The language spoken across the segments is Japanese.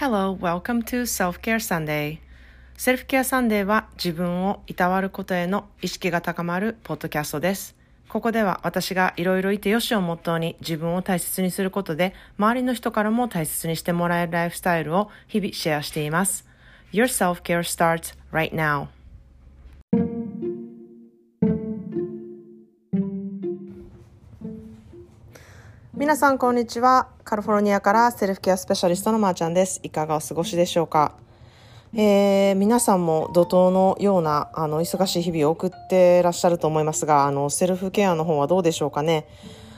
Hello, welcome to Self-Care Sunday. Self-Care Sunday は自分をいたわることへの意識が高まるポッドキャストです。ここでは私がいろいろいてよしをモットーに自分を大切にすることで周りの人からも大切にしてもらえるライフスタイルを日々シェアしています。Your self-care starts right now. 皆さんこんにちは。カリフォルニアからセルフケアスペシャリストのまーちゃんです。いかがお過ごしでしょうか？えー、皆さんも怒涛のようなあの忙しい日々を送ってらっしゃると思いますがあのセルフケアの方はどうでしょうかね？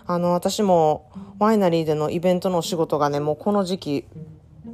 あの私もワイナリーでのイベントのお仕事がねもうこの時期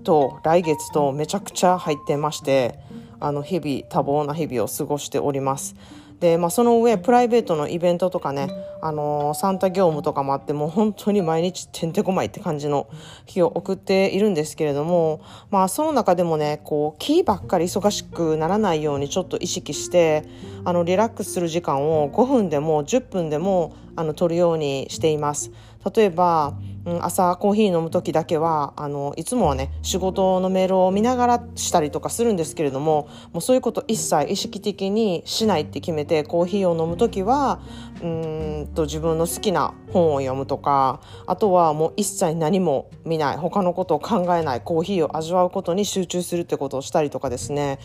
と来月とめちゃくちゃ入ってましてあの日々多忙な日々を過ごしております。で、まあ、その上プライベートのイベントとかね、あのー、サンタ業務とかもあってもう本当に毎日てんてこまいって感じの日を送っているんですけれども、まあ、その中でもねこう気ばっかり忙しくならないようにちょっと意識してあのリラックスする時間を5分でも10分でもあの取るようにしています。例えばうん、朝コーヒー飲む時だけはあのいつもはね仕事のメールを見ながらしたりとかするんですけれどももうそういうこと一切意識的にしないって決めてコーヒーを飲む時はうんと自分の好きな本を読むとかあとはもう一切何も見ない他のことを考えないコーヒーを味わうことに集中するってことをしたりとかですね、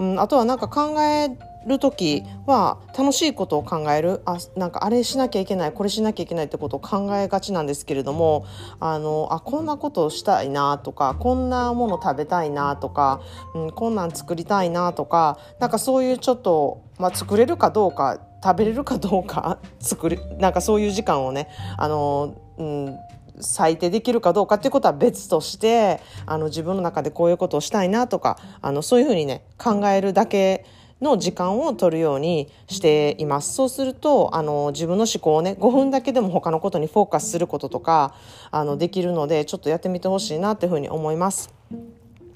うん、あとはなんか考える時は楽しいことを考える。あなんかあれしなきゃいけないこれしなきゃいけないってことを考えがちなんですけれどもあのあこんなことをしたいなとかこんなもの食べたいなとか、うん、こんなん作りたいなとかなんかそういうちょっと、まあ、作れるかどうか食べれるかどうか作りなんかそういう時間をねあの、うん最低できるかどうかっていうことは別としてあの自分の中でこういうことをしたいなとかあのそういうふうにね考えるだけの時間を取るようにしています。そうすると、あの、自分の思考をね、5分だけでも他のことにフォーカスすることとか、あの、できるので、ちょっとやってみてほしいなっていうふうに思います。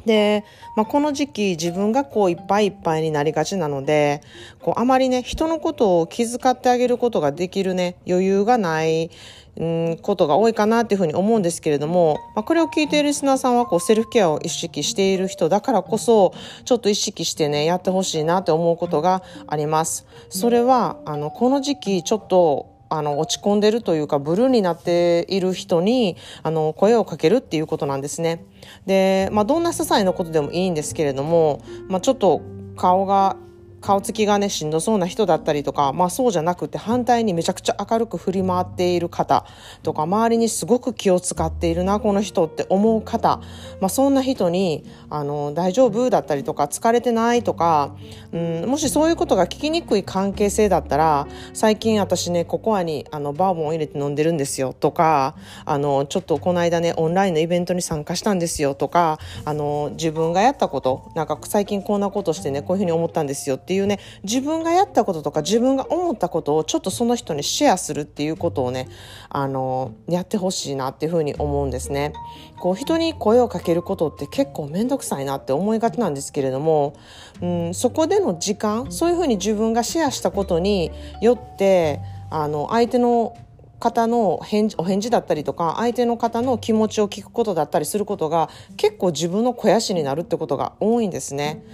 で、まあ、この時期自分がこういっぱいいっぱいになりがちなのでこうあまりね人のことを気遣ってあげることができるね余裕がないうんことが多いかなっていうふうに思うんですけれども、まあ、これを聞いているリスナーさんはこうセルフケアを意識している人だからこそちょっと意識してねやってほしいなって思うことがあります。それはあのこの時期ちょっとあの落ち込んでるというかブルーになっている人にあの声をかけるっていうことなんですね。で、まあ、どんな些細なことでもいいんですけれども、まあ、ちょっと顔が顔つきがねしんどそうな人だったりとか、まあ、そうじゃなくて反対にめちゃくちゃ明るく振り回っている方とか周りにすごく気を使っているなこの人って思う方、まあ、そんな人にあの大丈夫だったりとか疲れてないとか、うん、もしそういうことが聞きにくい関係性だったら最近私ねココアにあのバーボンを入れて飲んでるんですよとかあのちょっとこの間ねオンラインのイベントに参加したんですよとかあの自分がやったことなんか最近こんなことしてねこういうふうに思ったんですよっていうね自分がやったこととか自分が思ったことをちょっとその人にシェアするっていうことをねあのやってほしいなっていうふうに思うんですね。こう人に声をかけることって結構面倒くさいなって思いがちなんですけれども、うん、そこでの時間そういうふうに自分がシェアしたことによってあの相手の方の返事お返事だったりとか相手の方の気持ちを聞くことだったりすることが結構自分の肥やしになるってことが多いんですね。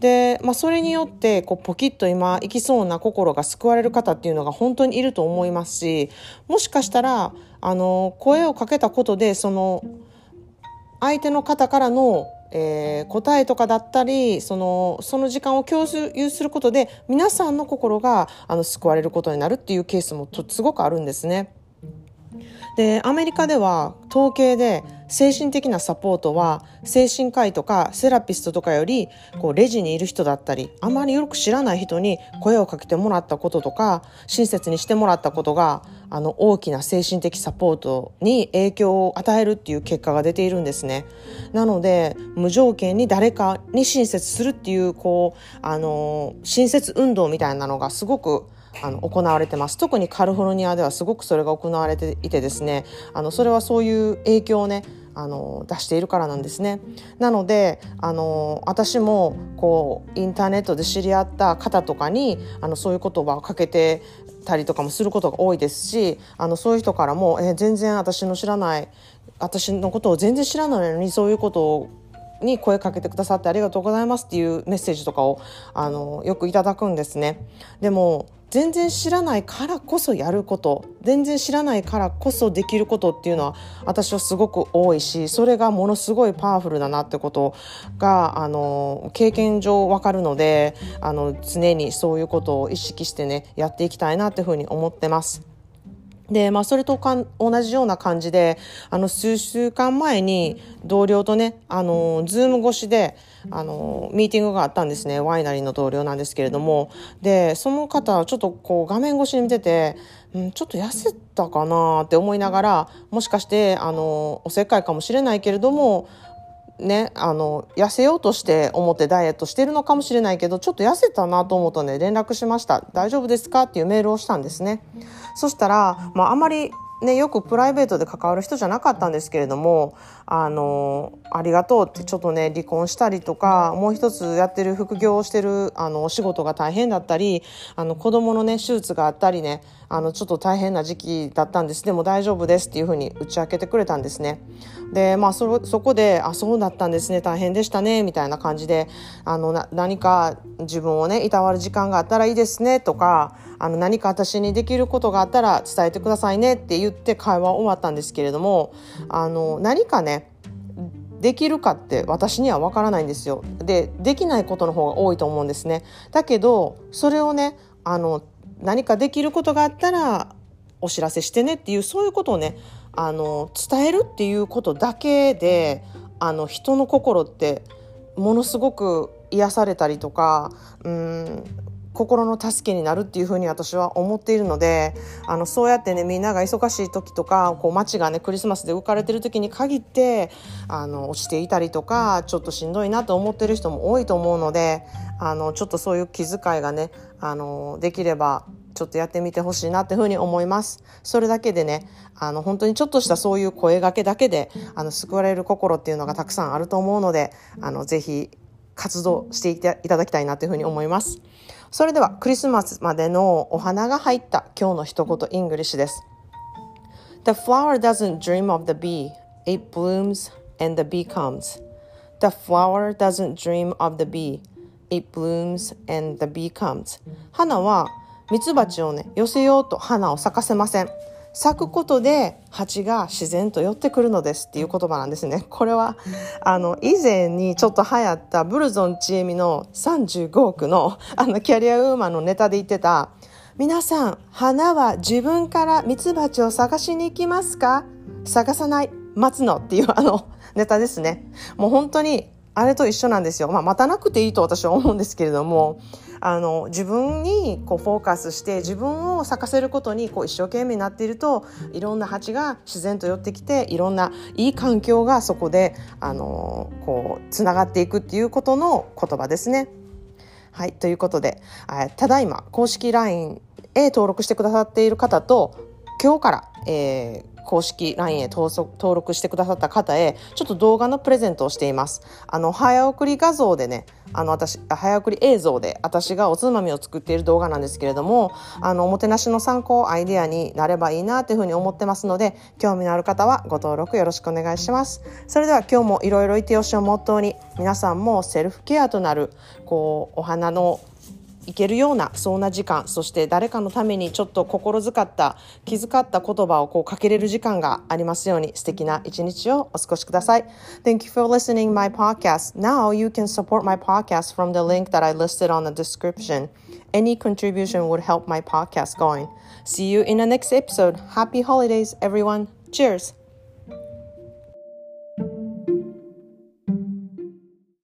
で、まあ、それによってこうポキッと今いきそうな心が救われる方っていうのが本当にいると思いますしもしかしたらあの声をかけたことでその相手の方からのえー、答えとかだったりそのその時間を共有することで皆さんの心があの救われることになるっていうケースもとすごくあるんですね。でアメリカでは統計で精神的なサポートは精神科医とかセラピストとかよりこうレジにいる人だったりあまりよく知らない人に声をかけてもらったこととか親切にしてもらったことがあの大きな精神的サポートに影響を与えるっていう結果が出ているんですね。なので無条件に誰かに親切するっていうこうあの親切運動みたいなのがすごくあの行われてます特にカリフォルニアではすごくそれが行われていてですねあのそれはそういう影響をねあの出しているからなんですね。なのであの私もこうインターネットで知り合った方とかにあのそういう言葉をかけてたりとかもすることが多いですしあのそういう人からも、え全然私の知らない私のことを全然知らないのにそういうことをに声かけてくださってありがとうございますっていうメッセージとかをあのよくいただくんですね。でも全然知らないからこそやること全然知らないからこそできることっていうのは私はすごく多いしそれがものすごいパワフルだなってことがあの経験上わかるのであの常にそういうことを意識してねやっていきたいなっていうふうに思ってます。で、まあ、それとか同じような感じで、あの、数週間前に同僚とね、あの、ズーム越しで、あの、ミーティングがあったんですね。ワイナリーの同僚なんですけれども。で、その方、ちょっとこう、画面越しに見てて、うん、ちょっと痩せたかなって思いながら、もしかして、あの、おせっかいかもしれないけれども、ね、あの、痩せようとして思ってダイエットしてるのかもしれないけど、ちょっと痩せたなと思うとね、連絡しました。大丈夫ですか？っていうメールをしたんですね。そしたら、まあ、あまりね、よくプライベートで関わる人じゃなかったんですけれども、あの、ありがとうってちょっとね、離婚したりとか、もう一つやってる副業をしてる、あの、お仕事が大変だったり、あの、子供のね、手術があったりね、あの、ちょっと大変な時期だったんです。でも大丈夫ですっていうふうに打ち明けてくれたんですね。で、まあ、そ、そこで、あ、そうだったんですね、大変でしたね、みたいな感じで、あの、な、何か自分をね、いたわる時間があったらいいですね、とか、あの、何か私にできることがあったら伝えてくださいねって言って会話終わったんですけれども、あの、何かね、できるかって私には分からないんですよ。でできないことの方が多いと思うんですね。だけどそれをねあの何かできることがあったらお知らせしてねっていうそういうことをねあの伝えるっていうことだけであの人の心ってものすごく癒されたりとかうん心の助けになるっていうふうに私は思っているのであのそうやってねみんなが忙しい時とかこう街がねクリスマスで浮かれてる時に限ってあの落ちていたりとかちょっとしんどいなと思ってる人も多いと思うのであのちょっとそういう気遣いがねあのできればちょっとやってみてほしいなっていうふうに思います。それだけでね、あの、本当にちょっとしたそういう声がけだけで、あの、救われる心っていうのがたくさんあると思うので、あの、ぜひ活動していただきたいなというふうに思います。それではクリスマスまでのお花が入った今日の一言 English です。The flower doesn't dream of the bee. It blooms and the bee comes. The flower doesn't dream of the bee. It blooms and the bee comes. 花はミツバチをね、寄せようと花を咲かせません。咲くことで蜂が自然と寄ってくるのですっていう言葉なんですね。これは、あの、以前にちょっと流行ったブルゾンちえみの35億のあのキャリアウーマンのネタで言ってた、皆さん、花は自分からミツバチを探しに行きますか？探さない、待つのっていうあのネタですね。もう本当にあれと一緒なんですよ。まあ、待たなくていいと私は思うんですけれども、あの自分にこうフォーカスして自分を咲かせることにこう一生懸命になっているといろんな蜂が自然と寄ってきていろんないい環境がそこであのこうつながっていくっていうことの言葉ですね。はいということでただいま公式 LINE へ登録してくださっている方と今日から、えー、公式 LINE へ登録してくださった方へ、ちょっと動画のプレゼントをしています。あの、早送り画像でね、あの、私、早送り映像で、私がおつまみを作っている動画なんですけれども、あの、おもてなしの参考、アイデアになればいいなというふうに思ってますので、興味のある方はご登録よろしくお願いします。それでは今日もいろいろいてよしをモットーに、皆さんもセルフケアとなる、こう、お花のいけるようなそんな時間そして誰かのためにちょっと心遣った気遣った言葉をこうかけれる時間がありますように素敵な一日をお過ごしください Thank you for listening my podcast Now you can support my podcast from the link that I listed on the description Any contribution would help my podcast going See you in the next episode Happy holidays everyone Cheers